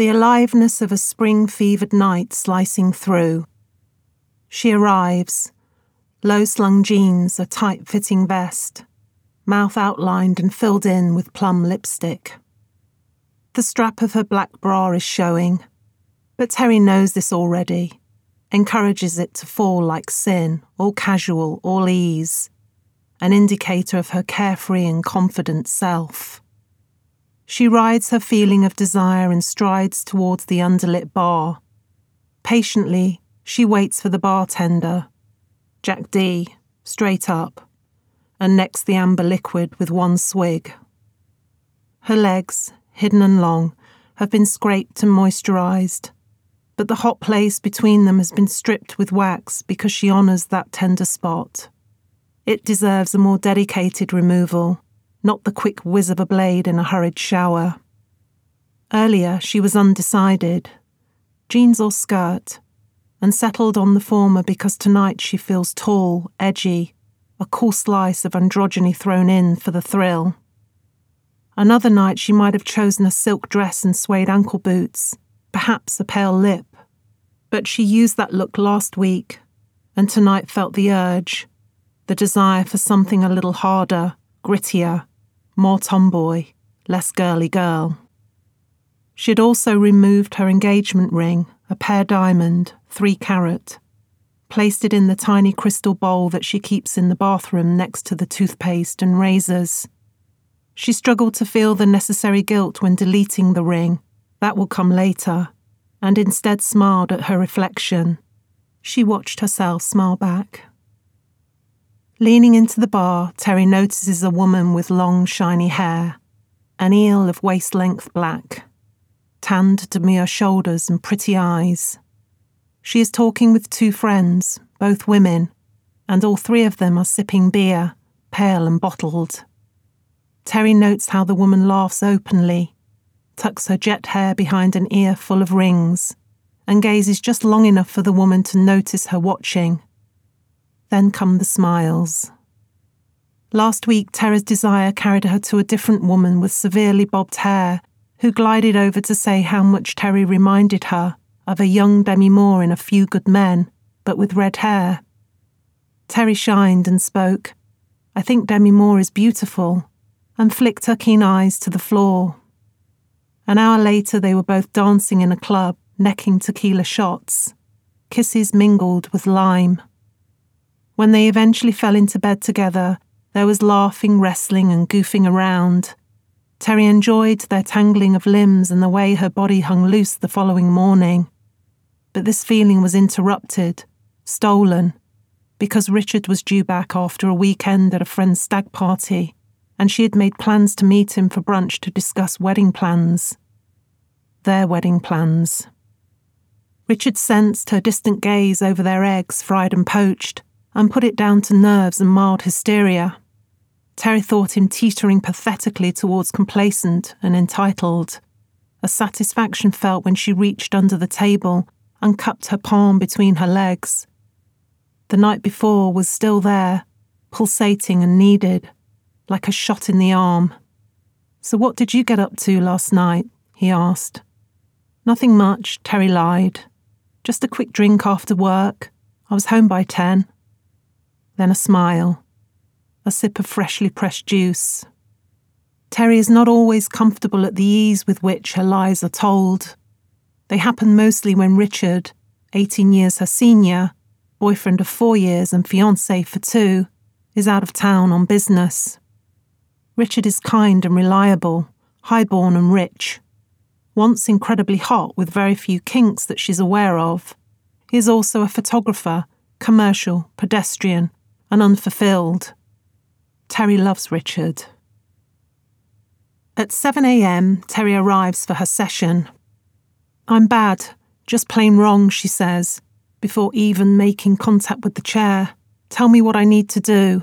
the aliveness of a spring fevered night slicing through. She arrives, low slung jeans, a tight fitting vest, mouth outlined and filled in with plum lipstick. The strap of her black bra is showing, but Terry knows this already, encourages it to fall like sin, all casual, all ease, an indicator of her carefree and confident self. She rides her feeling of desire and strides towards the underlit bar. Patiently, she waits for the bartender, Jack D, straight up, and next the amber liquid with one swig. Her legs, hidden and long, have been scraped and moisturized, but the hot place between them has been stripped with wax because she honours that tender spot. It deserves a more dedicated removal not the quick whiz of a blade in a hurried shower. Earlier, she was undecided jeans or skirt, and settled on the former because tonight she feels tall, edgy, a cool slice of androgyny thrown in for the thrill. Another night she might have chosen a silk dress and suede ankle boots, perhaps a pale lip. But she used that look last week, and tonight felt the urge, the desire for something a little harder, grittier, more tomboy, less girly girl. She had also removed her engagement ring, a pear diamond, three carat, placed it in the tiny crystal bowl that she keeps in the bathroom next to the toothpaste and razors. She struggled to feel the necessary guilt when deleting the ring, that will come later, and instead smiled at her reflection. She watched herself smile back. Leaning into the bar, Terry notices a woman with long, shiny hair, an eel of waist length black, tanned demure shoulders and pretty eyes. She is talking with two friends, both women, and all three of them are sipping beer, pale and bottled. Terry notes how the woman laughs openly, tucks her jet hair behind an ear full of rings, and gazes just long enough for the woman to notice her watching then come the smiles. Last week, Tara's desire carried her to a different woman with severely bobbed hair, who glided over to say how much Terry reminded her of a young Demi Moore in A Few Good Men, but with red hair. Terry shined and spoke. I think Demi Moore is beautiful, and flicked her keen eyes to the floor. An hour later, they were both dancing in a club, necking tequila shots. Kisses mingled with lime. When they eventually fell into bed together, there was laughing, wrestling, and goofing around. Terry enjoyed their tangling of limbs and the way her body hung loose the following morning. But this feeling was interrupted, stolen, because Richard was due back after a weekend at a friend's stag party, and she had made plans to meet him for brunch to discuss wedding plans. Their wedding plans. Richard sensed her distant gaze over their eggs, fried and poached, and put it down to nerves and mild hysteria. Terry thought him teetering pathetically towards complacent and entitled. A satisfaction felt when she reached under the table and cupped her palm between her legs. The night before was still there, pulsating and needed, like a shot in the arm. So, what did you get up to last night? he asked. Nothing much, Terry lied. Just a quick drink after work. I was home by ten then a smile, a sip of freshly pressed juice. Terry is not always comfortable at the ease with which her lies are told. They happen mostly when Richard, 18 years her senior, boyfriend of four years and fiance for two, is out of town on business. Richard is kind and reliable, highborn and rich. Once incredibly hot with very few kinks that she's aware of, he is also a photographer, commercial, pedestrian, and unfulfilled. Terry loves Richard. At 7am, Terry arrives for her session. I'm bad, just plain wrong, she says, before even making contact with the chair. Tell me what I need to do.